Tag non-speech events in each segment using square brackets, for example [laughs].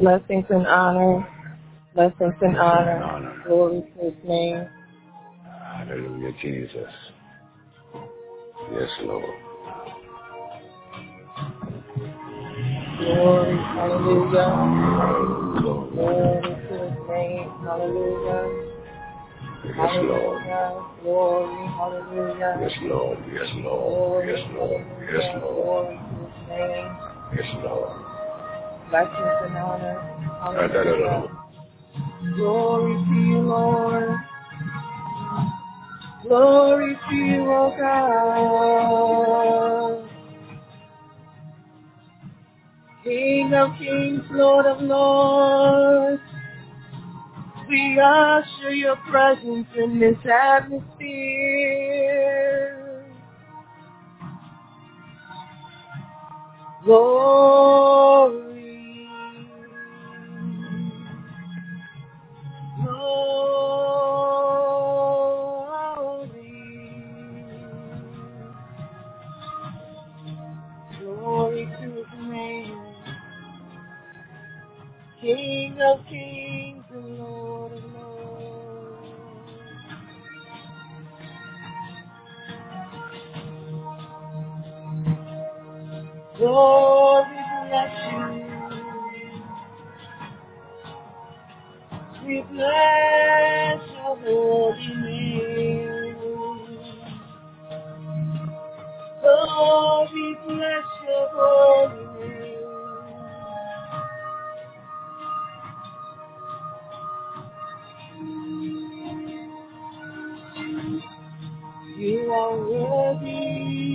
Blessings and honor. Blessings and honor. honor. Glory to his name. Hallelujah, Jesus. Yes, Lord. Glory, hallelujah. Glory to his name. Hallelujah. Yes, Lord. Glory, hallelujah. Yes, Lord. Yes, Lord. Yes, Lord. Yes, Lord. Yes, Lord. Blessings and honor. Hallelujah. Glory to you, Lord. Glory to you, O God. King of kings, Lord of lords. We usher your presence in this atmosphere. Glory. Lord, we bless you. We bless your holy name. Lord, we bless your holy name. You are worthy.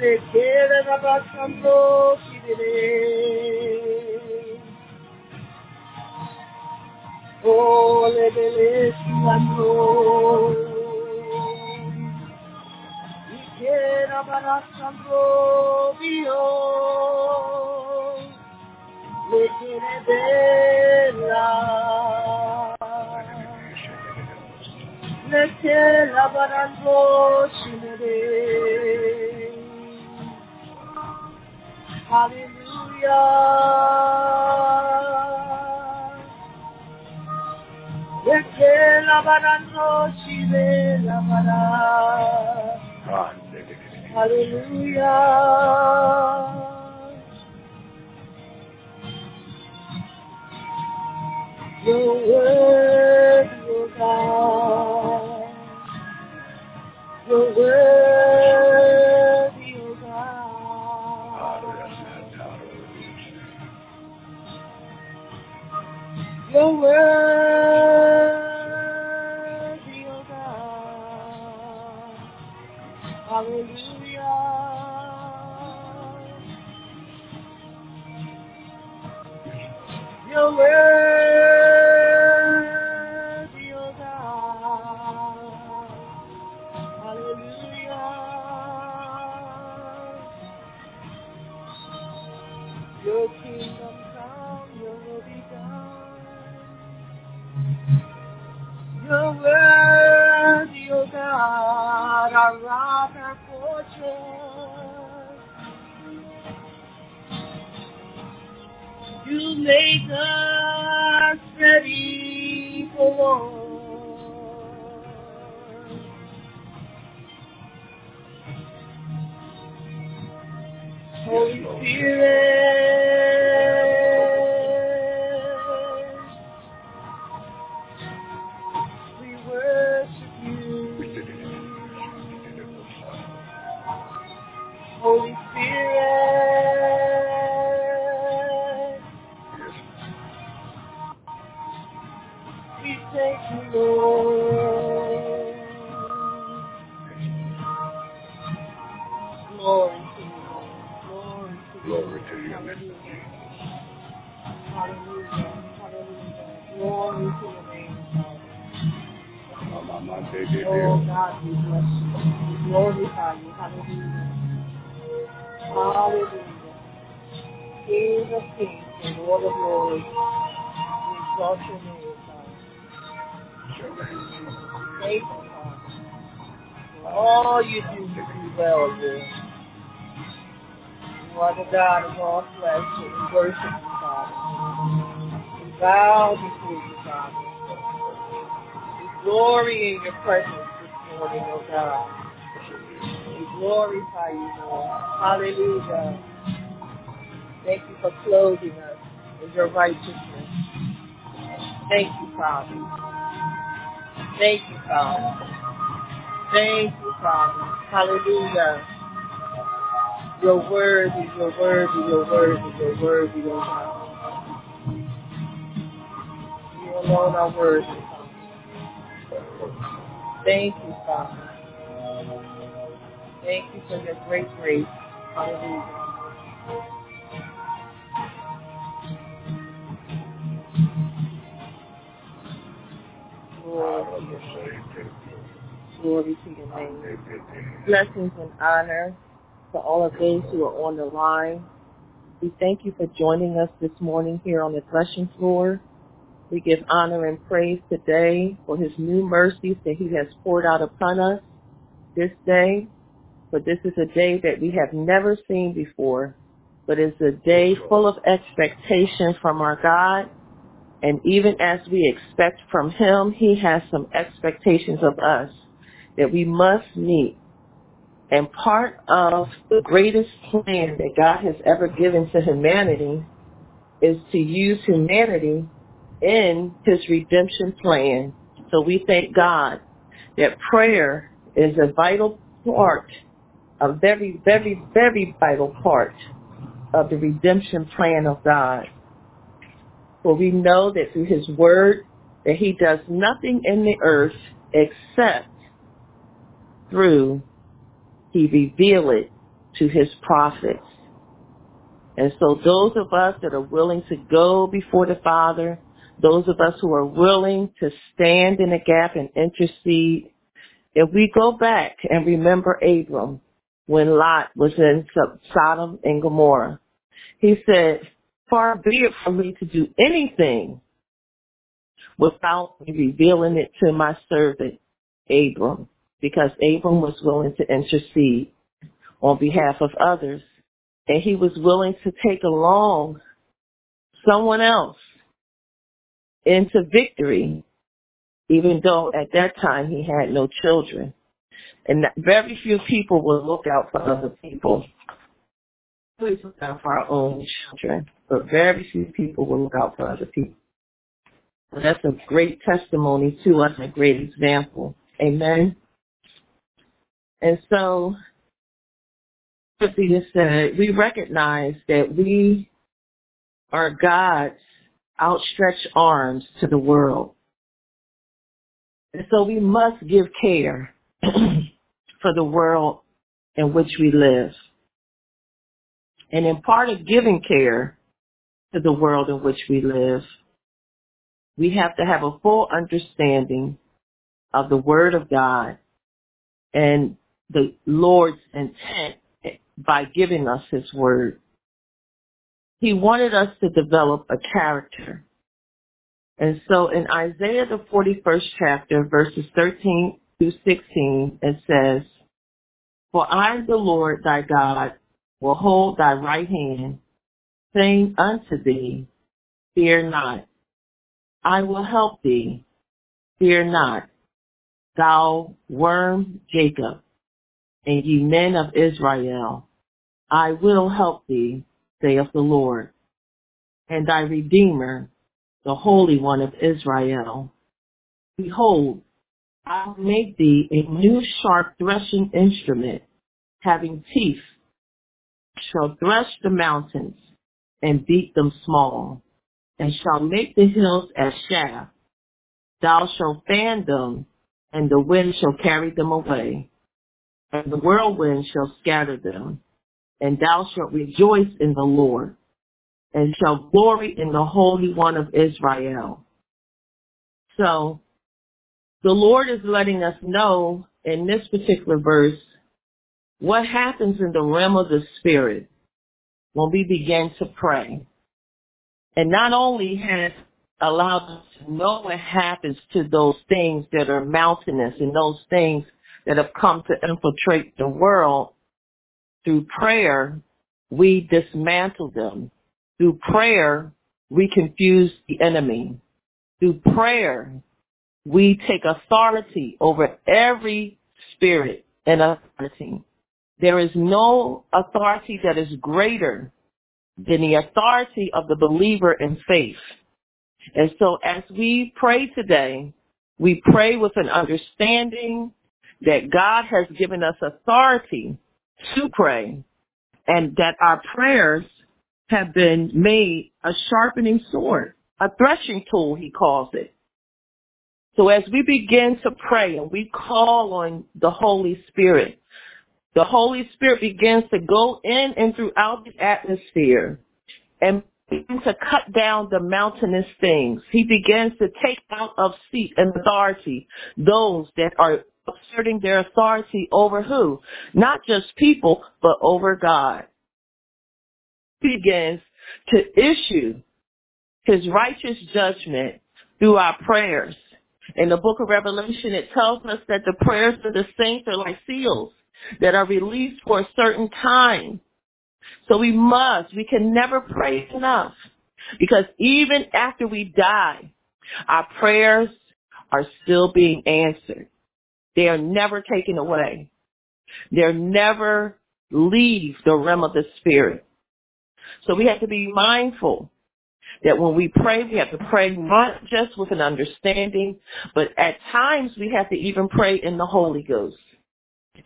le queda abrazando si diré. Oh, le dele. Y queda abrazando Dios. Le quiere ver. Hallelujah. Yeke la barando shile. Hallelujah. King of kings and Lord of lords. We exalt your name. Thank you, Father. For all you do, you do well, Lord. You are the God of all flesh, and we worship you, Father. We bow before you, Father. We glory in your presence this morning, oh God. We glorify you, Lord. Hallelujah. Thank you for clothing us in your righteousness. Thank you, Father. Thank you, Father. Thank you, Father. Hallelujah. Your worthy, your worthy, your worthy, your worthy, oh God. You alone are worthy, Thank you, Father. Thank you for your great grace. Hallelujah. Glory to your name. Blessings and honor to all of those who are on the line. We thank you for joining us this morning here on the threshing floor. We give honor and praise today for his new mercies that he has poured out upon us this day. For this is a day that we have never seen before, but it's a day full of expectation from our God. And even as we expect from him, he has some expectations of us that we must meet. And part of the greatest plan that God has ever given to humanity is to use humanity in his redemption plan. So we thank God that prayer is a vital part a very, very, very vital part of the redemption plan of God. For we know that through his word that he does nothing in the earth except through he reveal it to his prophets. And so those of us that are willing to go before the Father, those of us who are willing to stand in the gap and intercede, if we go back and remember Abram when Lot was in Sodom and Gomorrah, he said, far be it from me to do anything without revealing it to my servant Abram, because Abram was willing to intercede on behalf of others, and he was willing to take along someone else into victory, even though at that time he had no children. And very few people will look out for other people. We look out for our own children, but very few people will look out for other people. So that's a great testimony to us, a great example. Amen. And so, Cynthia said, we recognize that we are God's outstretched arms to the world. And so we must give care [clears throat] for the world in which we live. And in part of giving care to the world in which we live, we have to have a full understanding of the Word of God and the Lord's intent by giving us His Word. He wanted us to develop a character. And so in Isaiah the 41st chapter, verses 13 through 16, it says, For I, the Lord thy God, will hold thy right hand, saying unto thee, Fear not. I will help thee. Fear not. Thou worm Jacob, and ye men of Israel, I will help thee, saith the Lord, and thy Redeemer, the Holy One of Israel. Behold, I will make thee a new sharp threshing instrument, having teeth, shall thresh the mountains and beat them small, and shall make the hills as chaff. Thou shalt fan them, and the wind shall carry them away, and the whirlwind shall scatter them. And thou shalt rejoice in the Lord, and shall glory in the Holy One of Israel. So, the Lord is letting us know in this particular verse what happens in the realm of the Spirit when we begin to pray. And not only has allowed us to know what happens to those things that are mountainous and those things that have come to infiltrate the world, through prayer, we dismantle them. Through prayer, we confuse the enemy. Through prayer, we take authority over every spirit and authority. There is no authority that is greater than the authority of the believer in faith. And so as we pray today, we pray with an understanding that God has given us authority to pray and that our prayers have been made a sharpening sword, a threshing tool, he calls it. So as we begin to pray and we call on the Holy Spirit, the Holy Spirit begins to go in and throughout the atmosphere and to cut down the mountainous things. He begins to take out of seat and authority those that are asserting their authority over who? Not just people, but over God. He begins to issue his righteous judgment through our prayers. In the book of Revelation, it tells us that the prayers of the saints are like seals that are released for a certain time. So we must, we can never pray enough. Because even after we die, our prayers are still being answered. They are never taken away. They're never leave the realm of the spirit. So we have to be mindful that when we pray, we have to pray not just with an understanding, but at times we have to even pray in the Holy Ghost.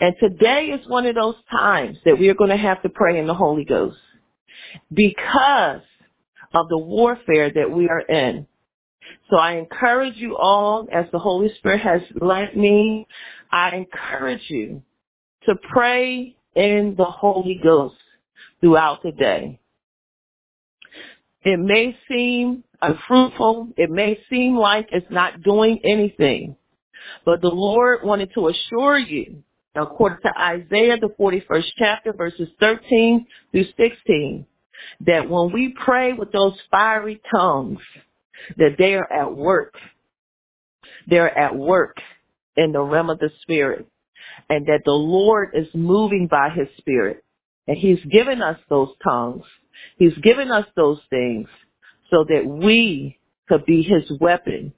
And today is one of those times that we are going to have to pray in the Holy Ghost because of the warfare that we are in. So I encourage you all, as the Holy Spirit has led me, I encourage you to pray in the Holy Ghost throughout the day. It may seem unfruitful. It may seem like it's not doing anything. But the Lord wanted to assure you, according to Isaiah, the 41st chapter, verses 13 through 16, that when we pray with those fiery tongues, that they are at work. They're at work in the realm of the spirit and that the Lord is moving by his spirit and he's given us those tongues. He's given us those things so that we could be his weapon,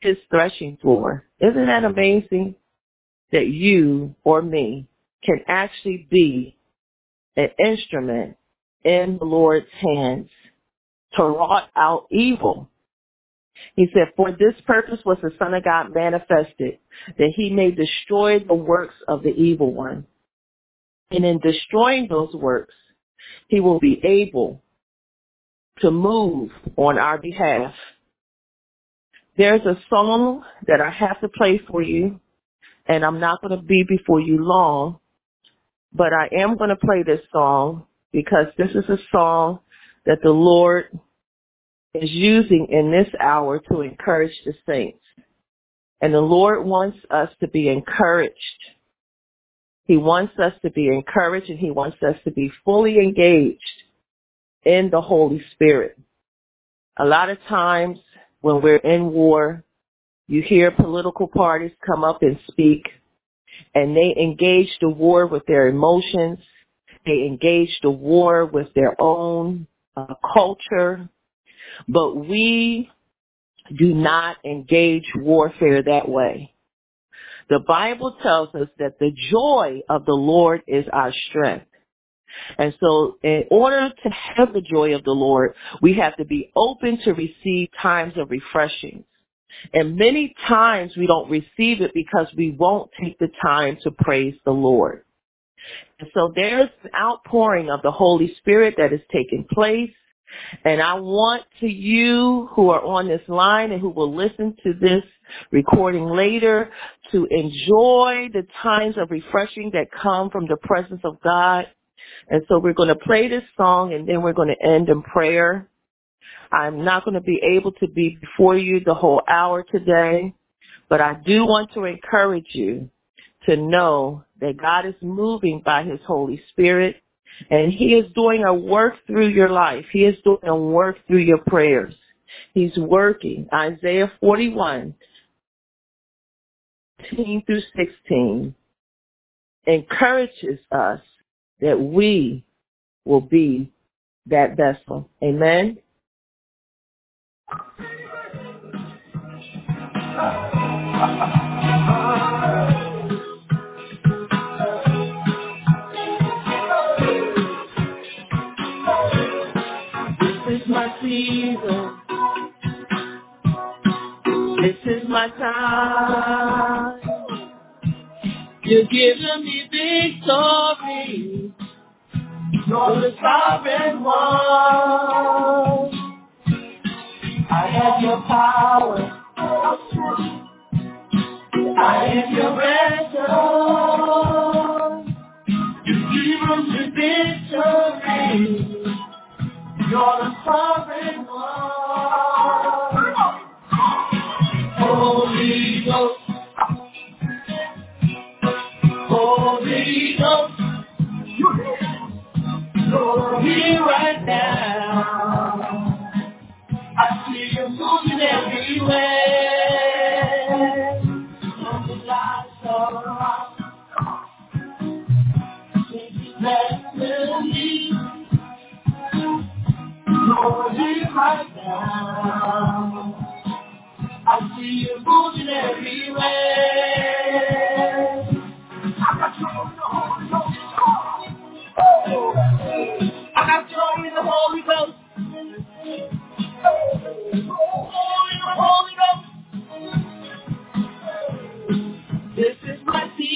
his threshing floor. Isn't that amazing that you or me can actually be an instrument in the Lord's hands to rot out evil he said, for this purpose was the Son of God manifested, that he may destroy the works of the evil one. And in destroying those works, he will be able to move on our behalf. There's a song that I have to play for you, and I'm not going to be before you long, but I am going to play this song because this is a song that the Lord is using in this hour to encourage the saints. And the Lord wants us to be encouraged. He wants us to be encouraged and he wants us to be fully engaged in the Holy Spirit. A lot of times when we're in war, you hear political parties come up and speak and they engage the war with their emotions. They engage the war with their own uh, culture, but we do not engage warfare that way. The Bible tells us that the joy of the Lord is our strength. And so in order to have the joy of the Lord, we have to be open to receive times of refreshing. And many times we don't receive it because we won't take the time to praise the Lord. And so there's an outpouring of the Holy Spirit that is taking place. And I want to you who are on this line and who will listen to this recording later to enjoy the times of refreshing that come from the presence of God. And so we're going to play this song and then we're going to end in prayer. I'm not going to be able to be before you the whole hour today, but I do want to encourage you to know that God is moving by his Holy Spirit and he is doing a work through your life. He is doing a work through your prayers. He's working. Isaiah 41, 10 through 16 encourages us that we will be that vessel. Amen. This is my season. This is my time. You're giving me victory. You're the sovereign one. I have your power. I am your given me victory. You're the one. Holy Ghost. Holy Ghost. Here right now. I see you moving everywhere. I got joy in the Holy Ghost. I got in the Holy Ghost.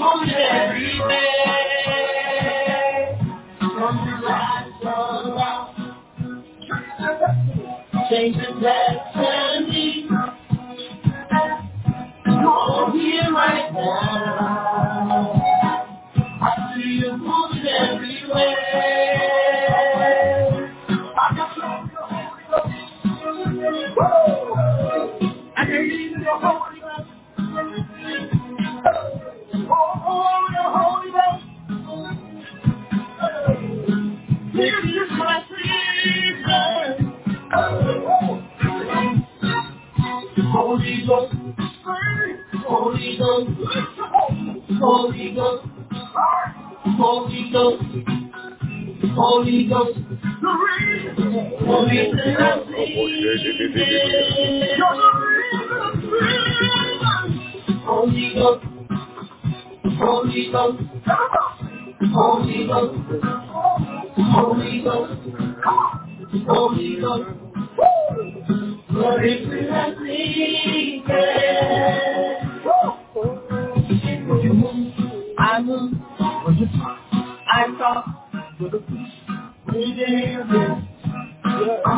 see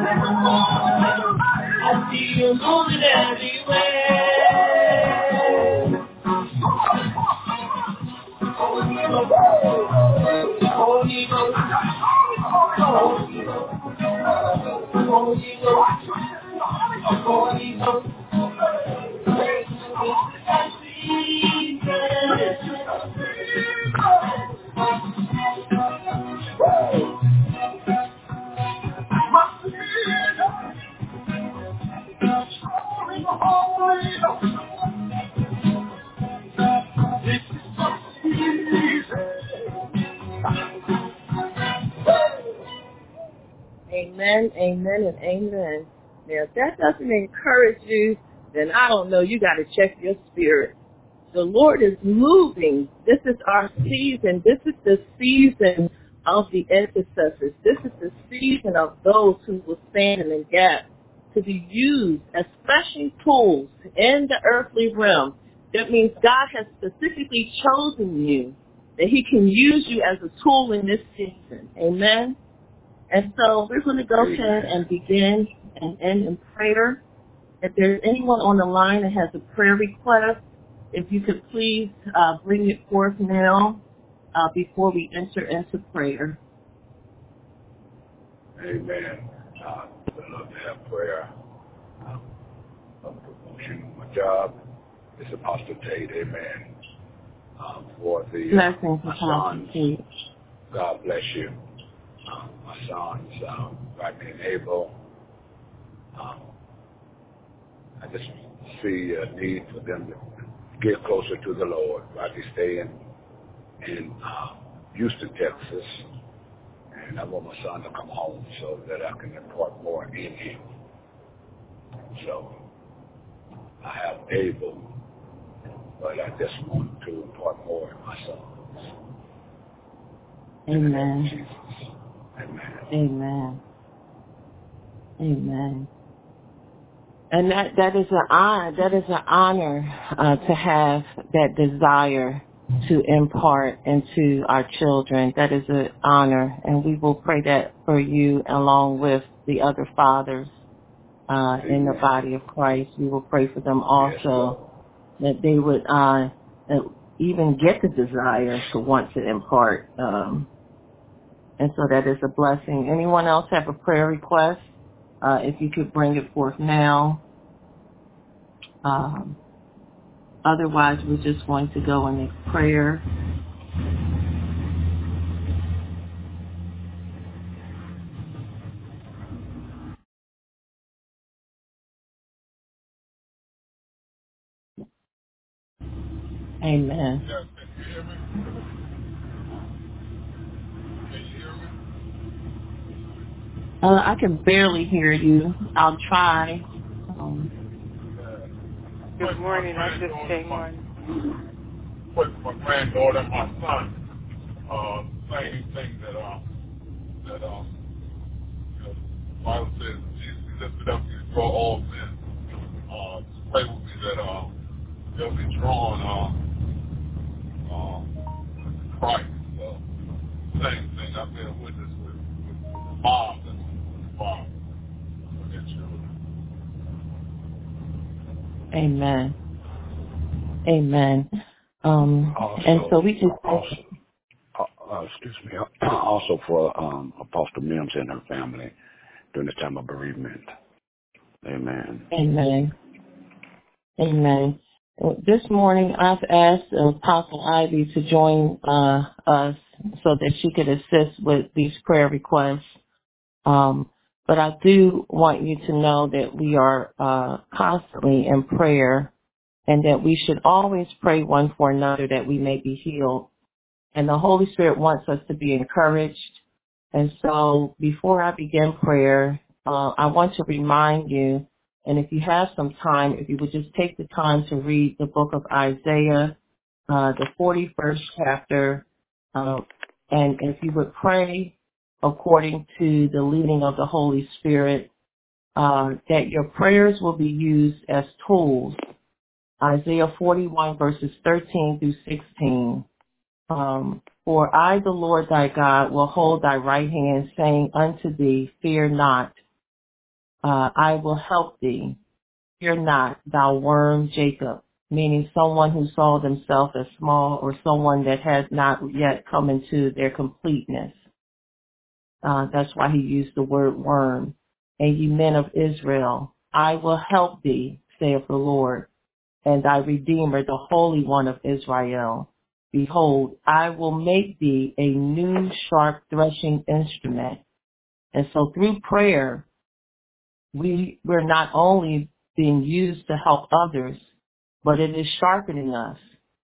I see you encourage you, then I don't know. You got to check your spirit. The Lord is moving. This is our season. This is the season of the intercessors. This is the season of those who will stand in the gap to be used as special tools in the earthly realm. That means God has specifically chosen you, that he can use you as a tool in this season. Amen? And so we're going to go ahead and begin and end in prayer. If there's anyone on the line that has a prayer request, if you could please uh, bring it forth now uh, before we enter into prayer. Amen. Uh, I'd love to have prayer. Um, promotion on my job. It's Apostle Tate. Amen. Um, for the Blessings, my Apostle. Tate. God bless you. Um, my sons, um, Rodney and Abel. Um, I just see a need for them to get closer to the Lord. Rodney stay in in uh, Houston, Texas, and I want my son to come home so that I can impart more in him. So I have Abel, but I just want to impart more in my sons. Amen. Jesus. Amen. Amen. Amen. And that, that is an honor, that is an honor uh, to have that desire to impart into our children. That is an honor. And we will pray that for you along with the other fathers uh, in the body of Christ. We will pray for them also that they would uh, even get the desire to want to impart. Um, and so that is a blessing. Anyone else have a prayer request? Uh, if you could bring it forth now. Um, otherwise, we're just going to go in a prayer. Amen. Yeah, can you hear me? Can you hear me? Uh, I can barely hear you. I'll try. Um, Good morning. I just came on. With my granddaughter and my son, uh, same thing that um that um you know, the Bible says Jesus lifted up before all men. Uh, pray with me that um they'll be drawn um um to Christ. So same thing. I've been a witness with, with the mom and the father for their children. Amen. Amen. Um, Also, and so we just also, uh, uh, excuse me, also for um, Apostle Mims and her family during this time of bereavement. Amen. Amen. Amen. This morning, I've asked Apostle Ivy to join uh, us so that she could assist with these prayer requests. Um, but I do want you to know that we are uh, constantly in prayer and that we should always pray one for another that we may be healed. And the Holy Spirit wants us to be encouraged. And so before I begin prayer, uh, I want to remind you, and if you have some time, if you would just take the time to read the book of Isaiah, uh, the 41st chapter, uh, and if you would pray according to the leading of the Holy Spirit, uh, that your prayers will be used as tools. Isaiah 41 verses 13 through 16. Um, for I, the Lord thy God, will hold thy right hand, saying unto thee, Fear not, uh, I will help thee. Fear not, thou worm Jacob. Meaning someone who saw themselves as small or someone that has not yet come into their completeness. Uh, that's why he used the word worm. And ye men of Israel, I will help thee, saith the Lord, and thy Redeemer, the Holy One of Israel. Behold, I will make thee a new sharp threshing instrument. And so through prayer, we, we're not only being used to help others, but it is sharpening us.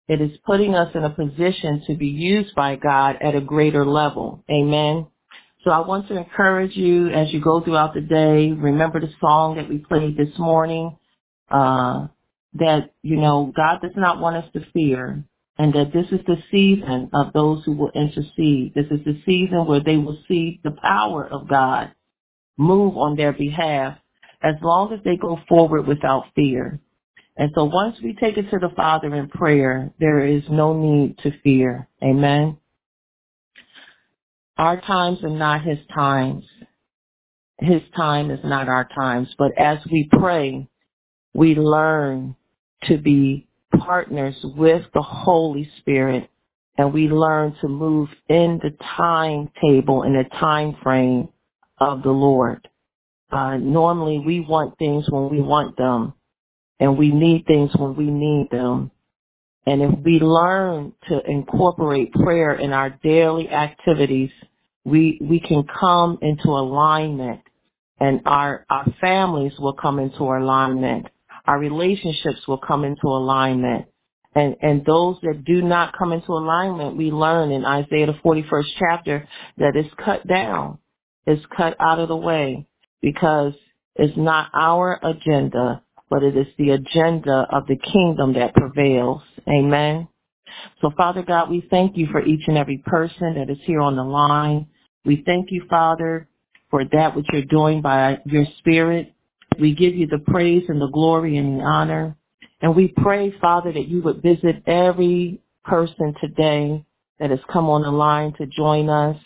It is putting us in a position to be used by God at a greater level. Amen. So I want to encourage you as you go throughout the day. Remember the song that we played this morning. Uh, that, you know, God does not want us to fear and that this is the season of those who will intercede. This is the season where they will see the power of God move on their behalf as long as they go forward without fear. And so once we take it to the Father in prayer, there is no need to fear. Amen. Our times are not his times. His time is not our times. But as we pray, we learn to be partners with the Holy Spirit and we learn to move in the timetable and the time frame of the Lord. Uh, normally we want things when we want them and we need things when we need them. And if we learn to incorporate prayer in our daily activities, we, we can come into alignment and our, our families will come into alignment. Our relationships will come into alignment. And, and those that do not come into alignment, we learn in Isaiah the 41st chapter that it's cut down. It's cut out of the way because it's not our agenda, but it is the agenda of the kingdom that prevails. Amen. So Father God, we thank you for each and every person that is here on the line. We thank you, Father, for that which you're doing by your spirit. We give you the praise and the glory and the honor. And we pray, Father, that you would visit every person today that has come on the line to join us.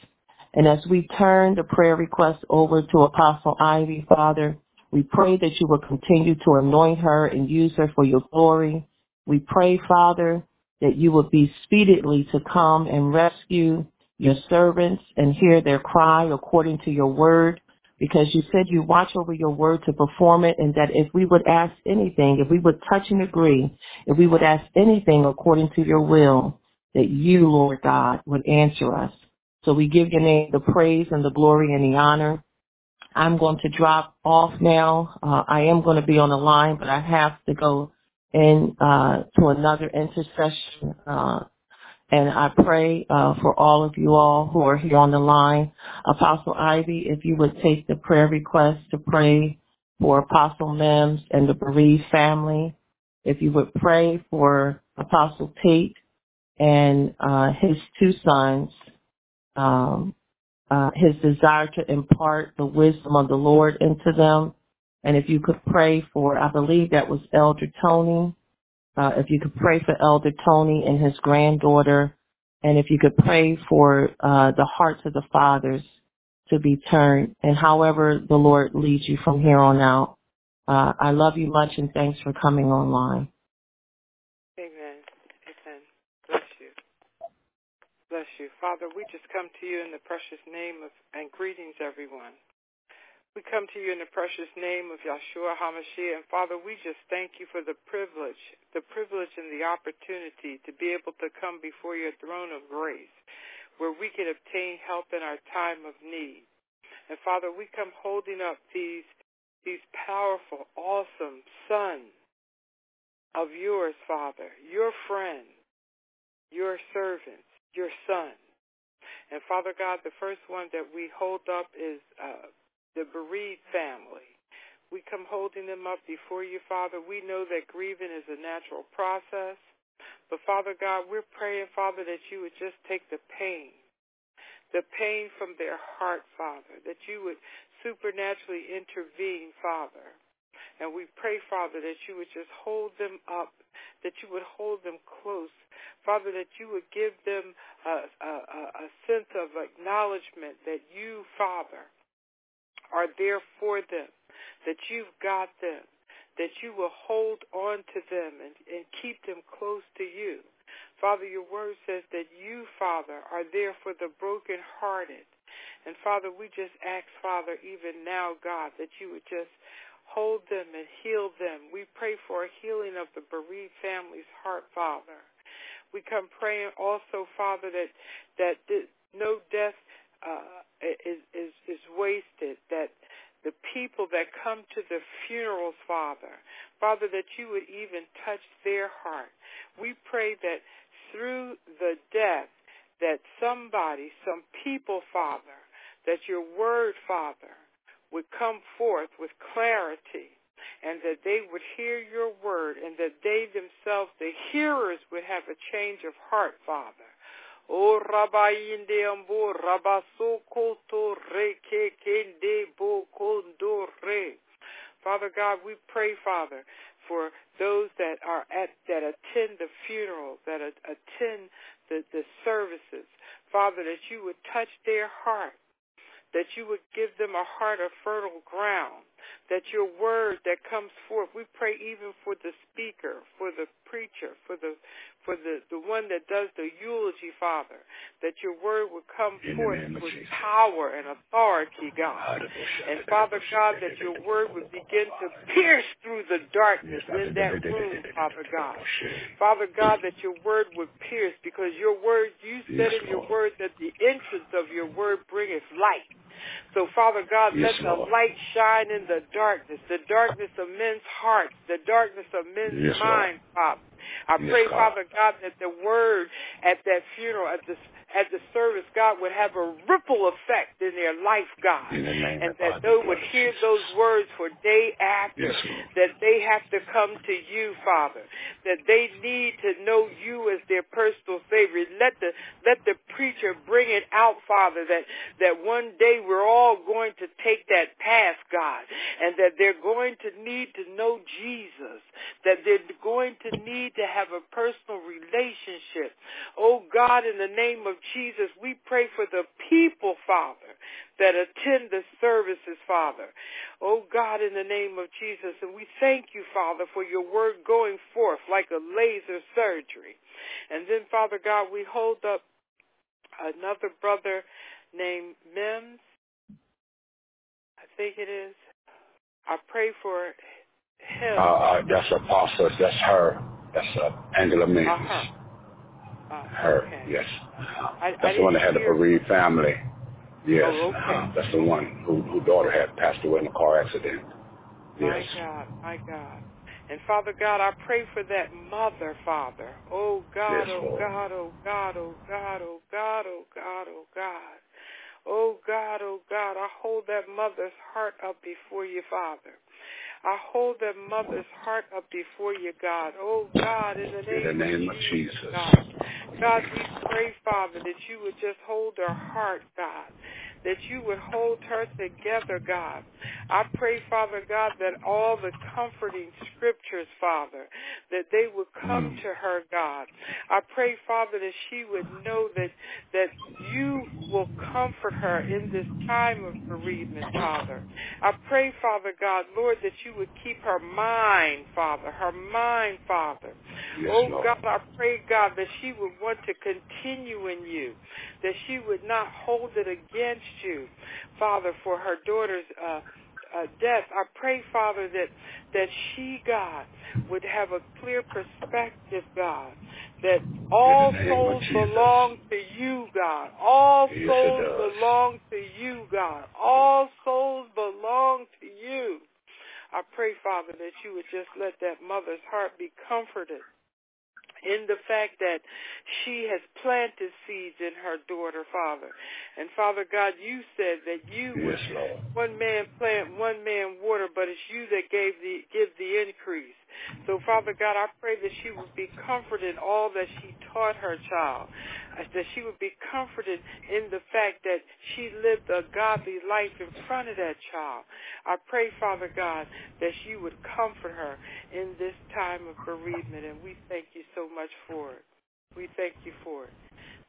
And as we turn the prayer request over to Apostle Ivy, Father, we pray that you will continue to anoint her and use her for your glory. We pray, Father, that you would be speedily to come and rescue your servants and hear their cry according to your word because you said you watch over your word to perform it and that if we would ask anything, if we would touch and agree, if we would ask anything according to your will, that you, Lord God, would answer us. So we give your name the praise and the glory and the honor. I'm going to drop off now. Uh, I am going to be on the line, but I have to go in uh, to another intercession. Uh, and I pray uh, for all of you all who are here on the line. Apostle Ivy, if you would take the prayer request to pray for Apostle Mims and the bereaved family. If you would pray for Apostle Tate and uh, his two sons, um, uh, his desire to impart the wisdom of the Lord into them. And if you could pray for, I believe that was Elder Tony, uh, if you could pray for Elder Tony and his granddaughter, and if you could pray for uh, the hearts of the fathers to be turned, and however the Lord leads you from here on out. Uh, I love you much, and thanks for coming online. Amen. Amen. Bless you. Bless you. Father, we just come to you in the precious name of, and greetings, everyone. We come to you in the precious name of Yahshua HaMashiach. And Father, we just thank you for the privilege, the privilege and the opportunity to be able to come before your throne of grace where we can obtain help in our time of need. And Father, we come holding up these, these powerful, awesome sons of yours, Father, your friend, your servants, your son. And Father God, the first one that we hold up is uh, the bereaved family. We come holding them up before you, Father. We know that grieving is a natural process. But Father God, we're praying, Father, that you would just take the pain, the pain from their heart, Father, that you would supernaturally intervene, Father. And we pray, Father, that you would just hold them up, that you would hold them close. Father, that you would give them a, a, a sense of acknowledgement that you, Father, are there for them, that you've got them, that you will hold on to them and, and keep them close to you. Father, your word says that you, Father, are there for the brokenhearted. And Father, we just ask, Father, even now, God, that you would just hold them and heal them. We pray for a healing of the bereaved family's heart, Father. We come praying also, Father, that that no death uh, is, is, is wasted, that the people that come to the funerals, Father, Father, that you would even touch their heart. We pray that through the death, that somebody, some people, Father, that your word, Father, would come forth with clarity and that they would hear your word and that they themselves, the hearers, would have a change of heart, Father. O rabainde ambo rabasoko to reke kende bo kondo re. Father God, we pray, Father, for those that are at that attend the funeral, that attend the, the services. Father, that you would touch their heart, that you would give them a heart of fertile ground, that your word that comes forth, we pray even for the speaker, for the preacher, for the for the, the one that does the eulogy, Father, that your word would come In forth with Jesus. power and authority, God. And Father God, that your word would begin to pierce through the darkness in that room, Father God. Father God, that your word would pierce because your word, you said in your word that the entrance of your word bringeth light. So, Father God, Yes, let the Lord. light shine in the darkness, the darkness of men's hearts, the darkness of men's Yes, minds, Father. I Yes, pray, God. Father God, that the word at that funeral, at the at the service, God, would have a ripple effect in their life, God. And that they would hear those words for day after. Yes, That they have to come to you, Father. That they need to know you as their personal Savior. Let the let the preacher bring it out, Father, that, that one day we're all going to take that path, God, and that they're going to need to know Jesus, that they're going to need to have a personal relationship. Oh God, in the name of Jesus, we pray for the people, Father, that attend the services, Father. Oh God, in the name of Jesus, and we thank you, Father, for your word going forth like a laser surgery. And then, Father God, we hold up another brother named Mims. I think it is. I pray for him. Uh, uh, that's Apostle. That's her. That's uh, Angela Mims. Uh-huh. Uh, her, okay. yes. I, that's I the one that had the bereaved family. Yes. Oh, okay. uh, that's the one who, whose daughter had passed away in a car accident. Yes. My God, my God. And Father God, I pray for that mother, Father. Oh God, yes, oh God, oh God, oh God, oh God, oh God, oh God. Oh God, oh God, I hold that mother's heart up before you, Father. I hold their mother's heart up before you, God. Oh God, in the name, in the name of, of Jesus, Jesus. God. God, we pray, Father, that you would just hold their heart, God. That you would hold her together, God. I pray, Father God, that all the comforting scriptures, Father, that they would come Mm. to her, God. I pray, Father, that she would know that that you will comfort her in this time of bereavement, Father. I pray, Father God, Lord, that you would keep her mind, Father, her mind, Father. Yes, oh Lord. God, I pray, God, that she would want to continue in you, that she would not hold it against you, Father, for her daughter's uh, uh, death. I pray, Father, that that she, God, would have a clear perspective, God, that all In the name of souls belong to you, God. All Yes, souls belong to you, God. All souls belong to you. I pray, Father, that you would just let that mother's heart be comforted in the fact that she has planted seeds in her daughter, Father. And Father God, you said that you Yes, one man plant, one man water, but it's you that gave the give the increase. So Father God, I pray that she would be comforted in all that she taught her child. That she would be comforted in the fact that she lived a godly life in front of that child. I pray, Father God, that you would comfort her in this time of bereavement, and we thank you so much for it. We thank you for it.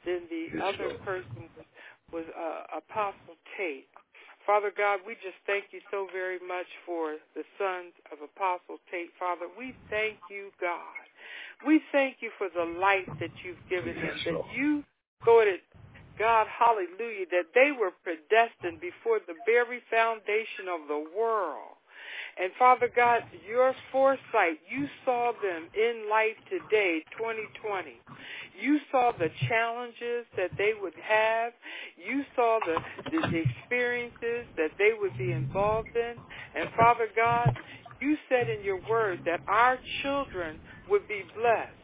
Then the Yes, other person was, was uh, Apostle Tate. Father God, we just thank you so very much for the sons of Apostle Tate. Father, we thank you, God. We thank you for the life that you've given them, Yes, that you thought it, God, hallelujah, that they were predestined before the very foundation of the world. And Father God, your foresight, you saw them in life today, 2020. You saw the challenges that they would have. You saw the, the, experiences that they would be involved in. And Father God, you said in your word that our children would be blessed.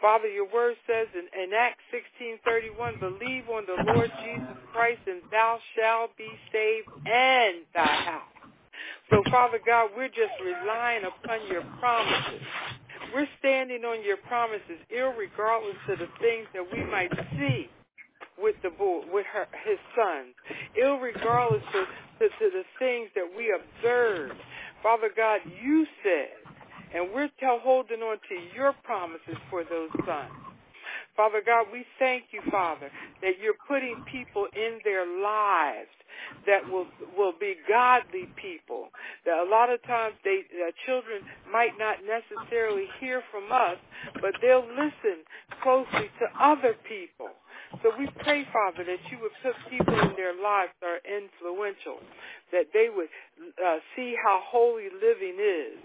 Father, your word says in, in Acts 16:31, believe on the Lord Jesus Christ and thou shalt be saved and thy house. So, Father God, we're just relying upon your promises. We're standing on your promises, irregardless of the things that we might see with the boy, with her, his son, irregardless of to, to the things that we observe. Father God, you said, and we're tell, holding on to your promises for those sons. Father God, we thank you, Father, that you're putting people in their lives that will will be godly people. That a lot of times they uh, children might not necessarily hear from us, but they'll listen closely to other people. So we pray, Father, that you would put people in their lives that are influential, that they would uh, see how holy living is.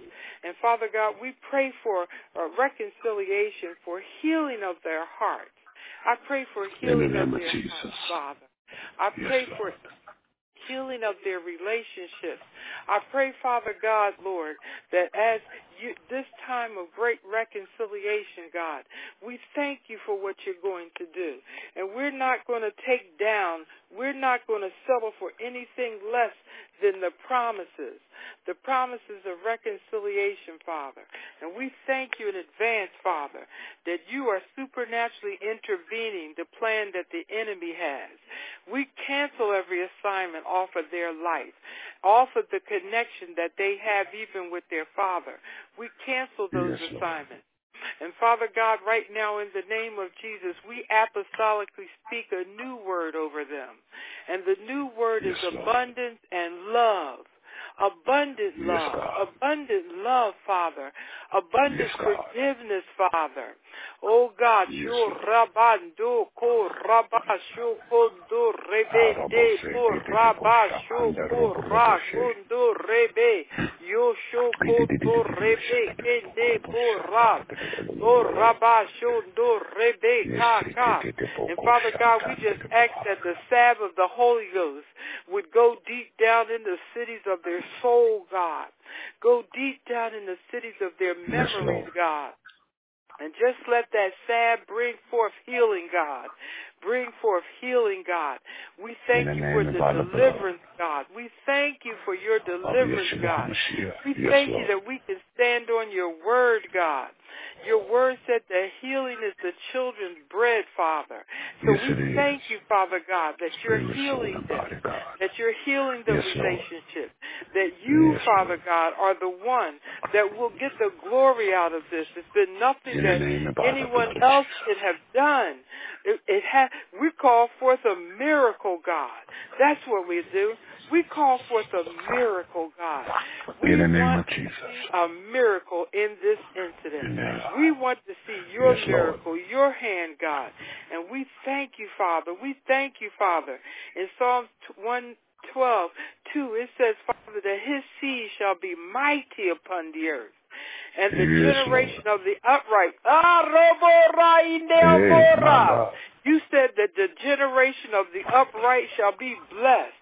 And Father God, we pray for uh, reconciliation, for healing of their hearts. I pray for healing name of of their Jesus. hearts, Father. I Yes, pray Lord. for healing of their relationships. I pray, Father God, Lord, that as you, this time of great reconciliation, God, we thank you for what you're going to do. And we're not going to take down We're not going to settle for anything less than the promises, the promises of reconciliation, Father. And we thank you in advance, Father, that you are supernaturally intervening the plan that the enemy has. We cancel every assignment off of their life, off of the connection that they have even with their Father. We cancel those Yes, assignments. And Father God, right now in the name of Jesus, we apostolically speak a new word over them. And the new word Yes, is Lord. abundance and love. Abundant Yes, love. God. Abundant love, Father. Abundant Yes, forgiveness, Father. Oh God, Lord. rabando ko rabasho kondo rebe de ko rabasho ko ra kondo rebe yo sho kondo rebe kende po ra o rabasho do rebe ka ka. And Father God, we just ask that the salve of the Holy Ghost would go deep down in the cities of their soul, God. Go deep down in the cities of their memories, God. And just let that salve bring forth healing, God. Bring forth healing, God. We thank you for the of the blood. deliverance, God. We thank you for your deliverance, God. We thank you that we can stand on your word, God. Your word said that healing is the children's bread, Father. So Yes, we it is. thank you, Father God, that you're healing them, that you're healing the Yes, Lord. relationship, that you, Yes, Father Lord. God, are the one that will get the glory out of this. It's been nothing that name and by the anyone else could have done. It, it ha- we call forth a miracle, God. That's what we do. We call forth a miracle, God. We In the name want of Jesus. a miracle in this incident. Amen. We want to see your Yes, Lord. miracle, your hand, God. And we thank you, Father. We thank you, Father. In Psalms 112, 2, it says, Father, that his seed shall be mighty upon the earth. And the Yes, generation Lord. of the upright. Ah, Hey, indeamora. my God. You said that the generation of the upright shall be blessed.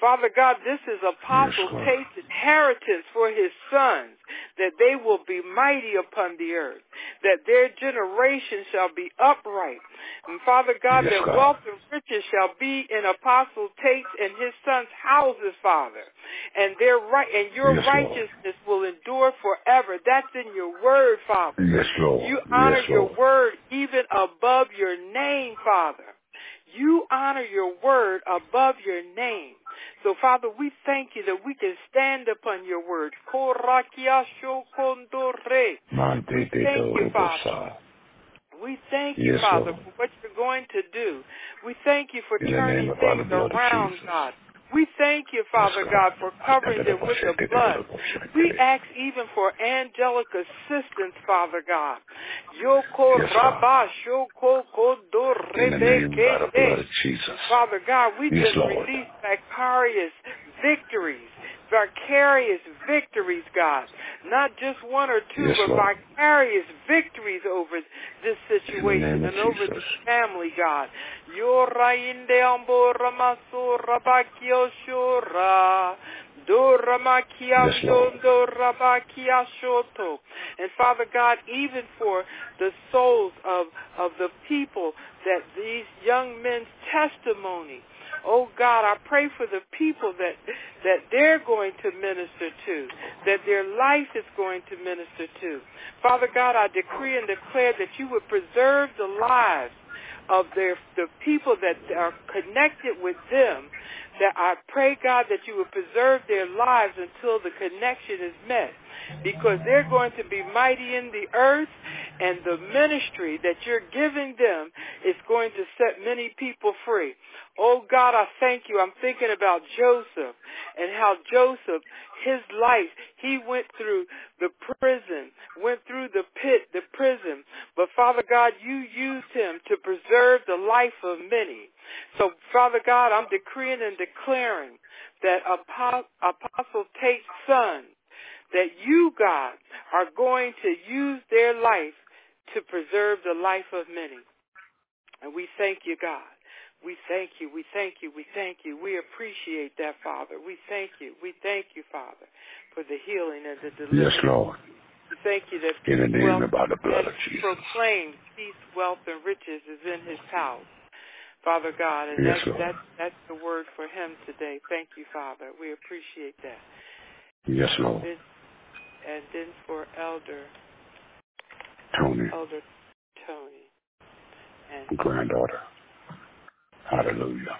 Father God, this is Apostle Lord. Tate's inheritance for his sons, that they will be mighty upon the earth, that their generation shall be upright. And Father God, Yes, that God. wealth and riches shall be in Apostle Tate's and his sons' houses, Father. And their right and your Yes, Lord. righteousness will endure forever. That's in your word, Father. Yes, Lord. You honor Yes, your Lord. word even above your name, Father. You honor your word above your name. So, Father, we thank you that we can stand upon your word. Korakiashokondore. Man, de- de- Thank you, Father. We thank you, Yes, Father, Lord. for what you're going to do. We thank you for In turning name of Father, things around, Jesus. God. We thank you, Father God, for covering them with the blood. We ask even for angelic assistance, Father God. Yoko raba shoko kodo In the name of the blood rebekete. of Jesus. Father God, we Yes, just Lord. release vicarious victories, vicarious victories, God. Not just one or two, Yes, but Lord. vicarious victories over this situation and over Jesus. this family, God. Yorainde ambo ramaso rabakio shora. Yes, Lord. And Father God, even for the souls of, of the people that these young men's testimony, oh God, I pray for the people that, that they're going to minister to, that their life is going to minister to. Father God, I decree and declare that you would preserve the lives of their the people that are connected with them that I pray God that you would preserve their lives until the connection is met because they're going to be mighty in the earth and the ministry that you're giving them is going to set many people free. Oh God, I thank you. I'm thinking about Joseph and how Joseph, his life, he went through the prison, went through the pit, the prison. But Father God, you used him to preserve the life of many. So Father God, I'm decreeing and declaring that Apostle Tate's son, that you, God, are going to use their life to preserve the life of many. And we thank you, God. We thank you. We thank you. We thank you. We appreciate that, Father. We thank you. We thank you, Father, for the healing and the deliverance. Yes, Lord. We thank you that In the name wealth by the blood of Jesus. proclaimed peace, wealth, and riches is in his house. Father God, and yes, that's, that's, that's the word for him today. Thank you, Father. We appreciate that. Yes, Lord. And, and then for Elder Tony. Elder Tony. And granddaughter. Hallelujah.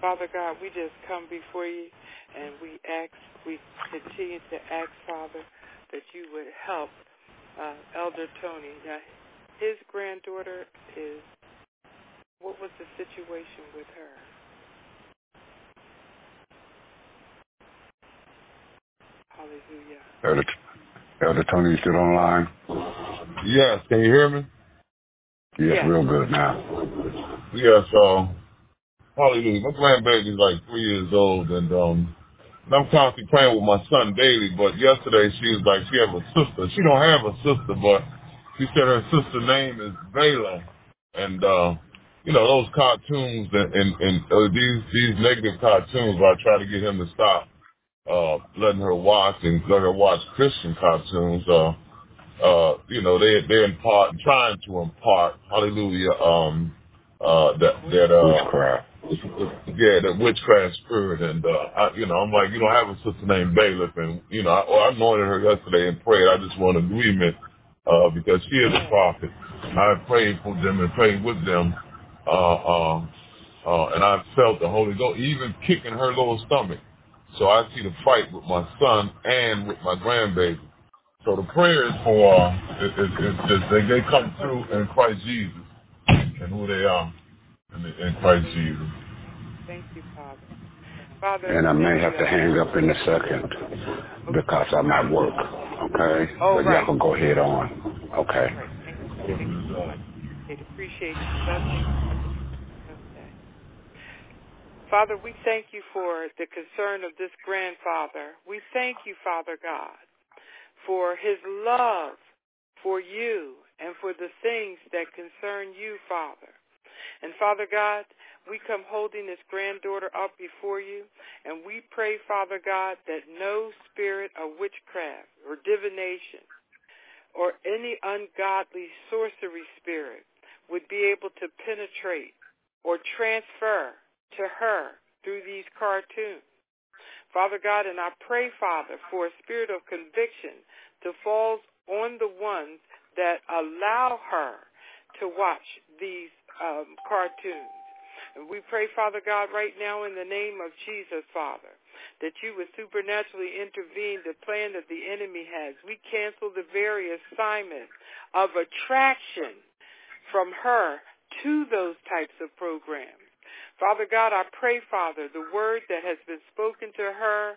Father God, we just come before you and we ask, we continue to ask, Father, that you would help uh, Elder Tony. Now, his granddaughter is, what was the situation with her? Hallelujah. Elder, Elder Tony, you still online? Yes, can you hear me? Yes, Yes. real good now. Yes, um, hallelujah. My grandbaby's like three years old and, um, and I'm constantly praying with my son daily, but yesterday she was like, she has a sister. She don't have a sister, but she said her sister name is Vela. And, uh, you know, those cartoons and, and, and uh, these, these negative cartoons where I try to get him to stop, uh, letting her watch and let her watch Christian cartoons, uh, uh, you know, they they're impart trying to impart, hallelujah, um uh that that uh Witchcraft. yeah, that witchcraft spirit and uh I you know, I'm like, you don't have a sister named Bailiff and you know, I I anointed her yesterday and prayed. I just want agreement uh because she is a prophet. I prayed for them and prayed with them. Uh uh uh and I felt the Holy Ghost even kicking her little stomach. So I see the fight with my son and with my grandbaby. So the prayer is for uh, is, is, is, is they, they come through in Christ Jesus and who they are in, the, in Christ Jesus. Thank you, Father. Father, And I may have to hang up in a second because I'm at work. Okay? Oh, but right. y'all can go ahead on. Okay. Right. Thank, thank you so much. Appreciate it. Appreciate you. Father, we thank you for the concern of this grandfather. We thank you, Father God, for his love for you and for the things that concern you, Father. And Father God, we come holding this granddaughter up before you, and we pray, Father God, that no spirit of witchcraft or divination or any ungodly sorcery spirit would be able to penetrate or transfer to her through these cartoons. Father God, and I pray, Father, for a spirit of conviction to fall on the ones that allow her to watch these um, cartoons. And we pray, Father God, right now in the name of Jesus, Father, that you would supernaturally intervene the plan that the enemy has. We cancel the very assignment of attraction from her to those types of programs. Father God, I pray, Father, the word that has been spoken to her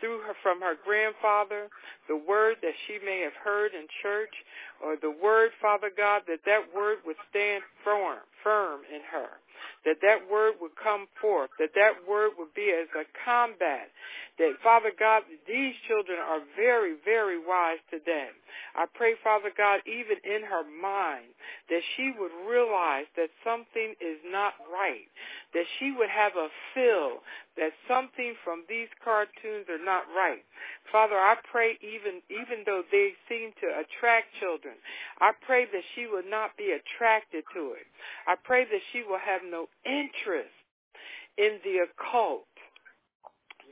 through her from her grandfather, the word that she may have heard in church, or the word, Father God, that that word would stand firm, firm in her, that that word would come forth, that that word would be as a combat, that, Father God, these children are very, very wise today. I pray, Father God, even in her mind, that she would realize that something is not right, that she would have a feel that something from these cartoons are not right. Father, I pray even even though they seem to attract children, I pray that she will not be attracted to it. I pray that she will have no interest in the occult.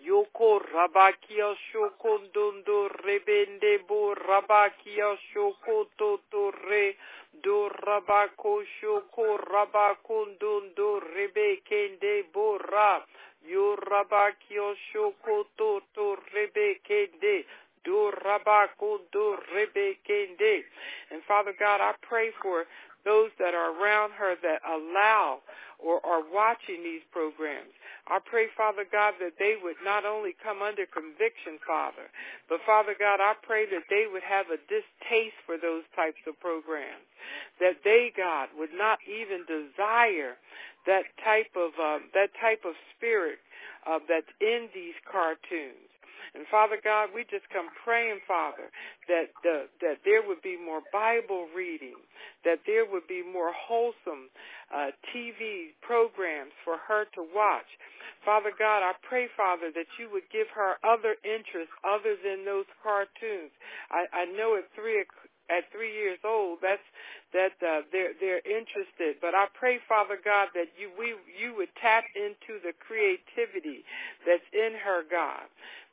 Yoko rabakia shoko dondo rebende bo rabakia shoko toto re do rabako shoko rabakundundo rebe kende bo ra yo rabakio shoko toto rebe kende do rabakundo rebe kende and Father God I pray for those that are around her that allow or are watching these programs. I pray, Father God, that they would not only come under conviction, Father, but Father God, I pray that they would have a distaste for those types of programs. That they, God, would not even desire that type of um, that type of spirit uh, that's in these cartoons. And Father God, we just come praying, Father, that the, that there would be more Bible reading, that there would be more wholesome uh, TV programs for her to watch. Father God, I pray, Father, that you would give her other interests other than those cartoons. I, I know at three at three years old. That's that uh, they're they're interested. But I pray, Father God, that you we you would tap into the creativity that's in her, God,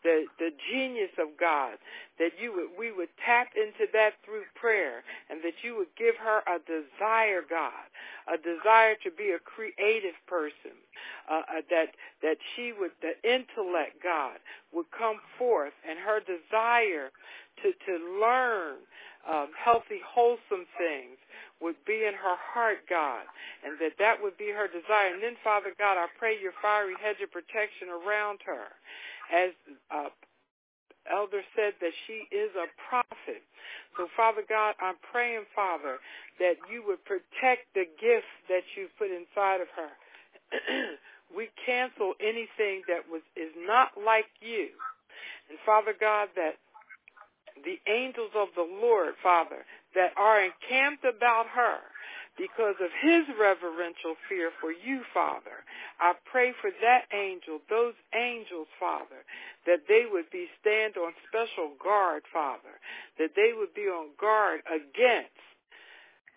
the the genius of God, that you would we would tap into that through prayer, and that you would give her a desire, God, a desire to be a creative person, uh, uh, that that she would the intellect, God, would come forth, and her desire to to learn um, healthy, wholesome things would be in her heart, God, and that that would be her desire. And then, Father God, I pray your fiery hedge of protection around her. As uh, Elder said that she is a prophet. So, Father God, I'm praying, Father, that you would protect the gift that you've put inside of her. [clears throat] we cancel anything that was is not like you. And Father God, that the angels of the Lord, Father, that are encamped about her because of his reverential fear for you, Father. I pray for that angel, those angels, Father, that they would be stand on special guard, Father, that they would be on guard against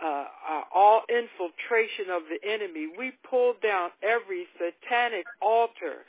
uh, uh, all infiltration of the enemy. We pull down every satanic altar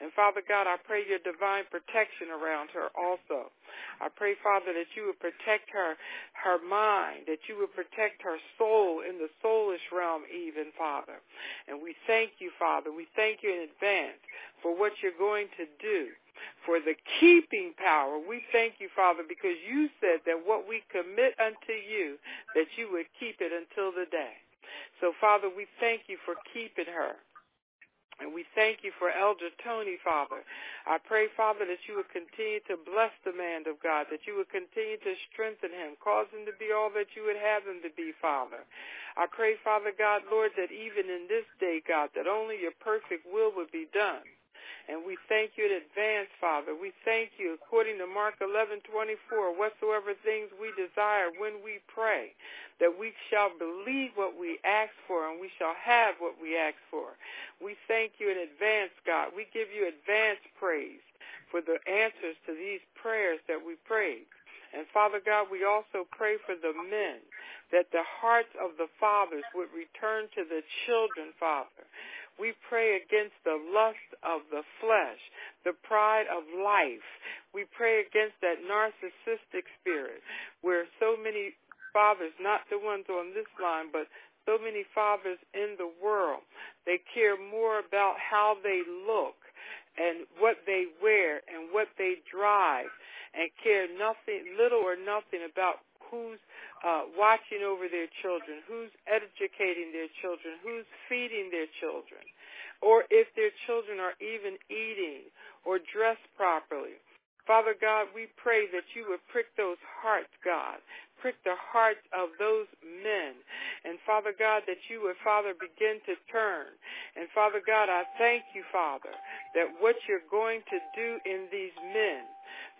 And Father God, I pray your divine protection around her also. I pray, Father, that you would protect her, her mind, that you would protect her soul in the soulish realm even, Father. And we thank you, Father. We thank you in advance for what you're going to do for the keeping power. We thank you, Father, because you said that what we commit unto you, that you would keep it until the day. So, Father, we thank you for keeping her. And we thank you for Elder Tony, Father. I pray, Father, that you would continue to bless the man of God, that you would continue to strengthen him, cause him to be all that you would have him to be, Father. I pray, Father God, Lord, that even in this day, God, that only your perfect will would be done. And we thank you in advance, Father. We thank you according to Mark 11:24, whatsoever things we desire when we pray, that we shall believe what we ask for and we shall have what we ask for. We thank you in advance, God. We give you advance praise for the answers to these prayers that we prayed. And Father God, we also pray for the men, that the hearts of the fathers would return to the children, Father. We pray against the lust of the flesh, the pride of life. We pray against that narcissistic spirit where so many fathers, not the ones on this line, but so many fathers in the world, they care more about how they look and what they wear and what they drive and care nothing, little or nothing about who's uh, watching over their children, who's educating their children, who's feeding their children, or if their children are even eating or dressed properly. Father God, we pray that you would prick those hearts, God. Prick the hearts of those men. And Father God, that you would, Father, begin to turn. And Father God, I thank you, Father, that what you're going to do in these men,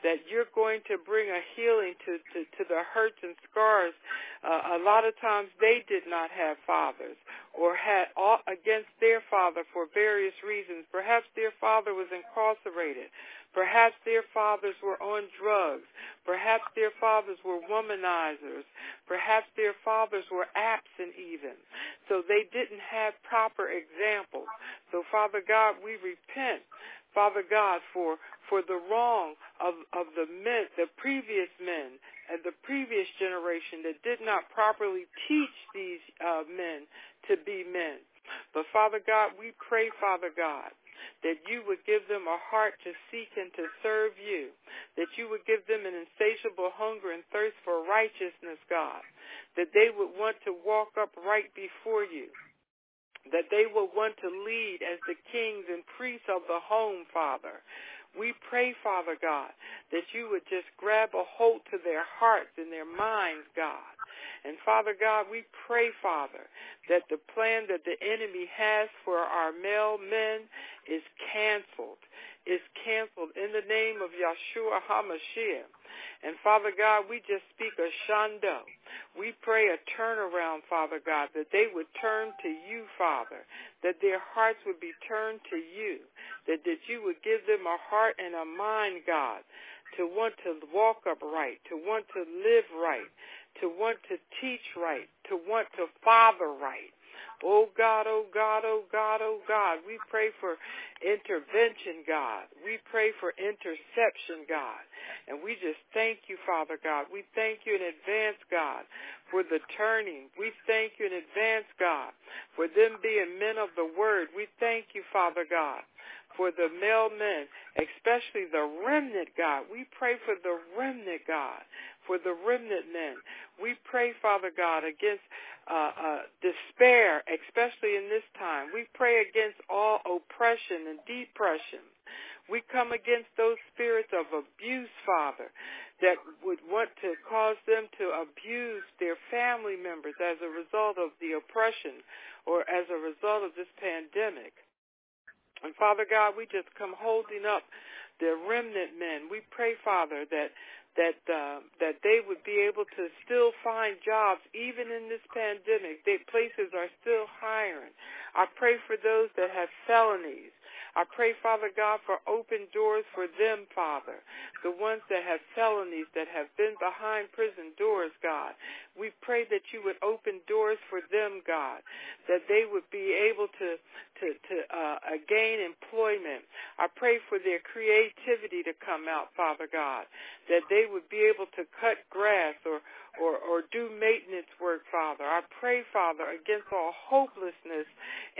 that you're going to bring a healing to, to, to the hurts and scars. Uh, a lot of times they did not have fathers or had all against their father for various reasons. Perhaps their father was incarcerated. Perhaps their fathers were on drugs. Perhaps their fathers were womanizers. Perhaps their fathers were absent even. So they didn't have proper examples. So Father God, we repent Father God, for for the wrong of, of the men, the previous men and the previous generation that did not properly teach these uh, men to be men. But Father God, we pray, Father God, that you would give them a heart to seek and to serve you, that you would give them an insatiable hunger and thirst for righteousness, God, that they would want to walk up right before you, that they will want to lead as the kings and priests of the home, Father. We pray, Father God, that you would just grab a hold to their hearts and their minds, God. And Father God, we pray, Father, that the plan that the enemy has for our male men is canceled. is canceled in the name of Yeshua HaMashiach. And Father God, we just speak a shando. We pray a turnaround, Father God, that they would turn to you, Father, that their hearts would be turned to you, that, that you would give them a heart and a mind, God, to want to walk upright, to want to live right, to want to teach right, to want to father right. Oh God, oh God, oh God, oh God. We pray for intervention, God. We pray for interception, God. And we just thank you, Father God. We thank you in advance, God, for the turning. We thank you in advance, God, for them being men of the word. We thank you, Father God, for the male men, especially the remnant, God. We pray for the remnant, God, for the remnant men. We pray, Father God, against uh, uh, despair, especially in this time. We pray against all oppression and depression. We come against those spirits of abuse, Father, that would want to cause them to abuse their family members as a result of the oppression or as a result of this pandemic. And Father God, we just come holding up the remnant men. We pray, Father, that that uh, that they would be able to still find jobs even in this pandemic. They places are still hiring. I pray for those that have felonies. I pray, Father God, for open doors for them, Father. The ones that have felonies, that have been behind prison doors, God. We pray that you would open doors for them, God, that they would be able to to to uh, gain employment. I pray for their creativity to come out, Father God, that they would be able to cut grass or or, or do maintenance work, Father. I pray, Father, against all hopelessness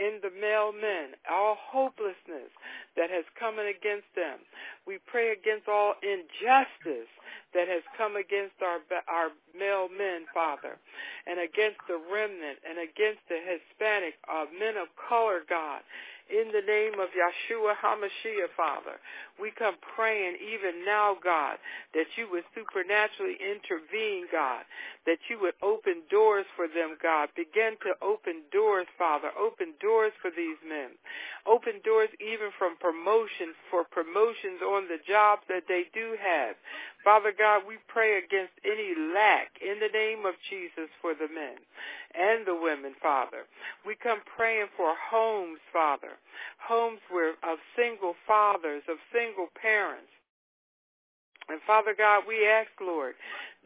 in the male men, all hopelessness that has come against them. We pray against all injustice that has come against our our male men, Father, and against the remnant and against the Hispanic uh, men of color, God in the name of Yeshua HaMashiach, Father. We come praying even now, God, that you would supernaturally intervene, God, that you would open doors for them, God. Begin to open doors, Father. Open doors for these men. Open doors even from promotions, for promotions on the jobs that they do have. Father God, we pray against any lack in the name of Jesus for the men and the women, Father. We come praying for homes, Father, homes where of single fathers, of single parents. And Father God, we ask, Lord,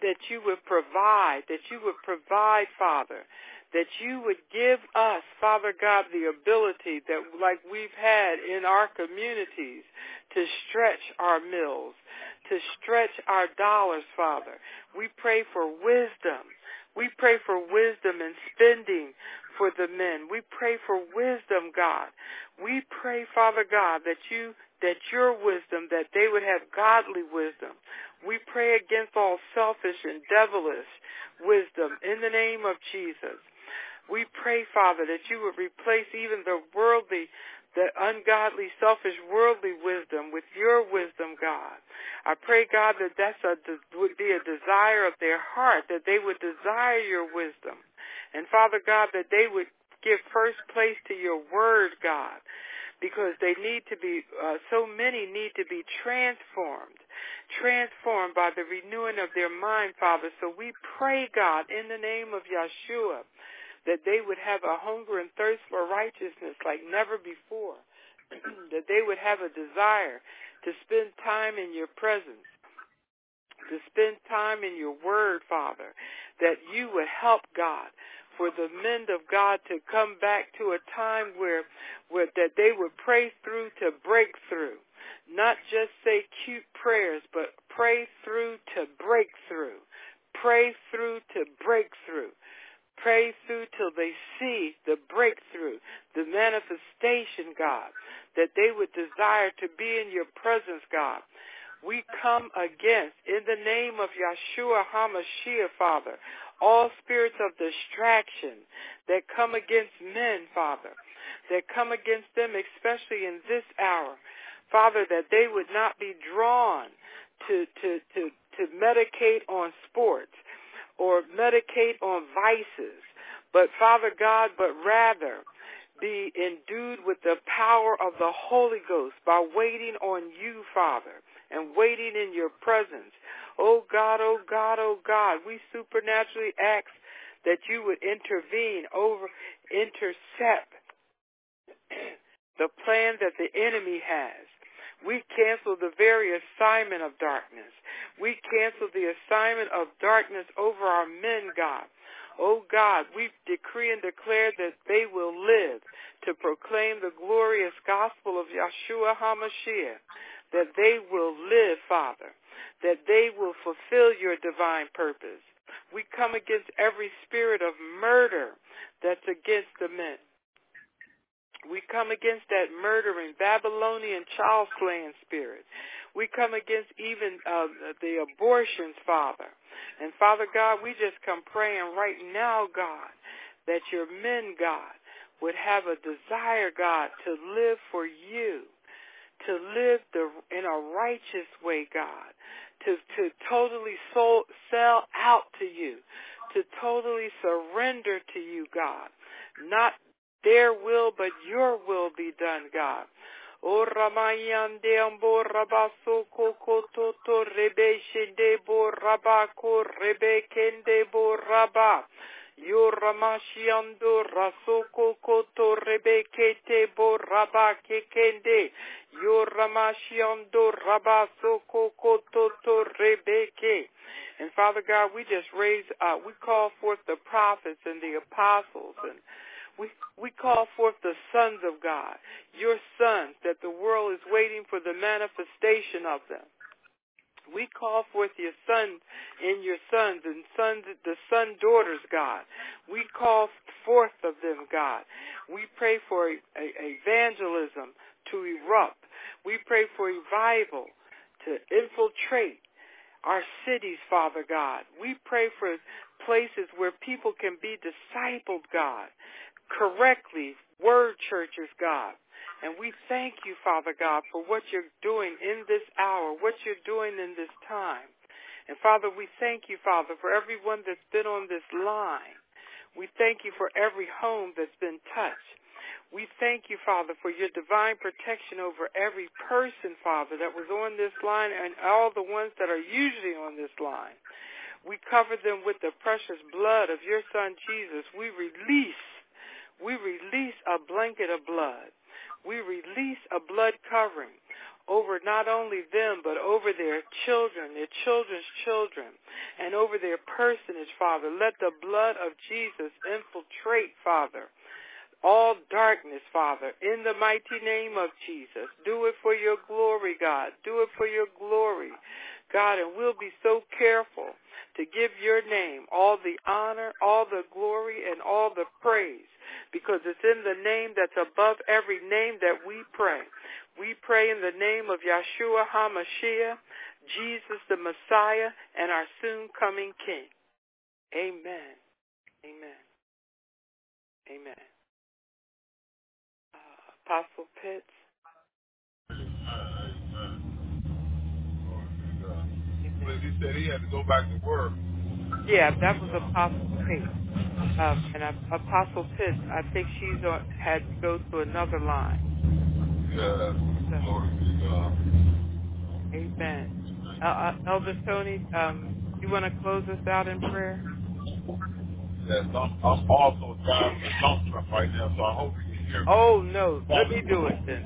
that you would provide, that you would provide, Father, that you would give us, Father God, the ability that like we've had in our communities to stretch our mills, to stretch our dollars, Father. We pray for wisdom. We pray for wisdom in spending for the men. We pray for wisdom, God. We pray, Father God, that you that your wisdom, that they would have godly wisdom. We pray against all selfish and devilish wisdom in the name of Jesus. We pray, Father, that you would replace even the worldly the ungodly, selfish, worldly wisdom with your wisdom, God. I pray, God, that that's a, would be a desire of their heart, that they would desire your wisdom. And Father God, that they would give first place to your word, God, because they need to be, uh, so many need to be transformed, transformed by the renewing of their mind, Father. So we pray, God, in the name of Yeshua, that they would have a hunger and thirst for righteousness like never before, [clears throat] that they would have a desire to spend time in your presence, to spend time in your word, Father, that you would help God for the men of God to come back to a time where, where that they would pray through to break through. Not just say cute prayers, but pray through to breakthrough. Pray through to breakthrough. Pray through till they see the breakthrough, the manifestation, God, that they would desire to be in your presence, God. We come against, in the name of Yeshua HaMashiach, Father, all spirits of distraction that come against men, Father, that come against them, especially in this hour. Father, that they would not be drawn to, to, to, to medicate on sports, or medicate on vices, but Father God, but rather be endued with the power of the Holy Ghost by waiting on you, Father, and waiting in your presence. Oh God, oh God, oh God, we supernaturally ask that you would intervene over, intercept [clears throat] the plan that the enemy has. We cancel the very assignment of darkness. We cancel the assignment of darkness over our men, God. Oh God, we decree and declare that they will live to proclaim the glorious gospel of Yeshua HaMashiach, that they will live, Father, that they will fulfill your divine purpose. We come against every spirit of murder that's against the men. We come against that murdering Babylonian child slaying spirit. We come against even uh, the abortions, Father. And Father God, we just come praying right now, God, that your men, God, would have a desire, God, to live for you, to live the, in a righteous way, God, to, to totally soul, sell out to you, to totally surrender to you, God, not their will, but your will be done, God. O ramayande ambo rabaso kokototo rebe shende bo rabako rebe bo raba. Yo ramashiando rasoko koto rebe kete bo raba kekende. Yo ramashiando rabaso kokototo rebe ke. And Father God, we just raise, uh, we call forth the prophets and the apostles and we, we call forth the sons of God, your sons, that the world is waiting for the manifestation of them. We call forth your sons and your sons and sons, the son daughters, God. We call forth of them, God. We pray for a, a, evangelism to erupt. We pray for revival to infiltrate our cities, Father God. We pray for places where people can be discipled, God correctly, word churches, God. And we thank you, Father God, for what you're doing in this hour, what you're doing in this time. And Father, we thank you, Father, for everyone that's been on this line. We thank you for every home that's been touched. We thank you, Father, for your divine protection over every person, Father, that was on this line and all the ones that are usually on this line. We cover them with the precious blood of your Son, Jesus. We release we release a blanket of blood. We release a blood covering over not only them, but over their children, their children's children, and over their personage, Father. Let the blood of Jesus infiltrate, Father, all darkness, Father, in the mighty name of Jesus. Do it for your glory, God. Do it for your glory, God, and we'll be so careful to give your name all the honor, all the glory, and all the praise because it's in the name that's above every name that we pray. We pray in the name of Yeshua HaMashiach, Jesus the Messiah, and our soon coming King. Amen. Amen. Amen. Uh, Apostle Pitts. He said he had to go back to work. Yeah, that was Apostle Pitts um, and Apostle Pitts, I think she's on, had to go to another line. Yeah, so, glory to God. Amen. Uh, uh, Elder Tony, um, you want to close us out in prayer? Yes, I'm, I'm also driving a dump truck right now, so I hope you can hear me. Oh, no. Let me do it then.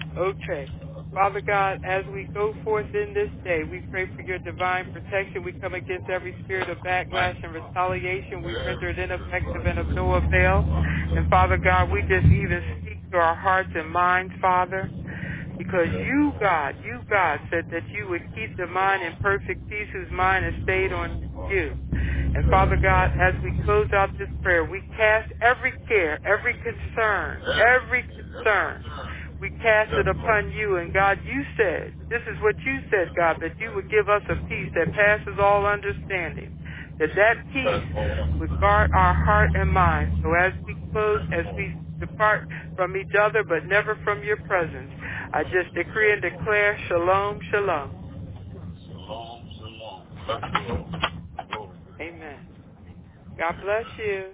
[laughs] [laughs] okay. Father God, as we go forth in this day, we pray for your divine protection. We come against every spirit of backlash and retaliation. We render it ineffective and of no avail. And Father God, we just even speak to our hearts and minds, Father, because you, God, you, God, said that you would keep the mind in perfect peace whose mind is stayed on you. And Father God, as we close out this prayer, we cast every care, every concern, every concern we cast it upon you. And God, you said, this is what you said, God, that you would give us a peace that passes all understanding. That that peace would guard our heart and mind. So as we close, as we depart from each other, but never from your presence, I just decree and declare shalom, shalom. Shalom, shalom. Amen. God bless you.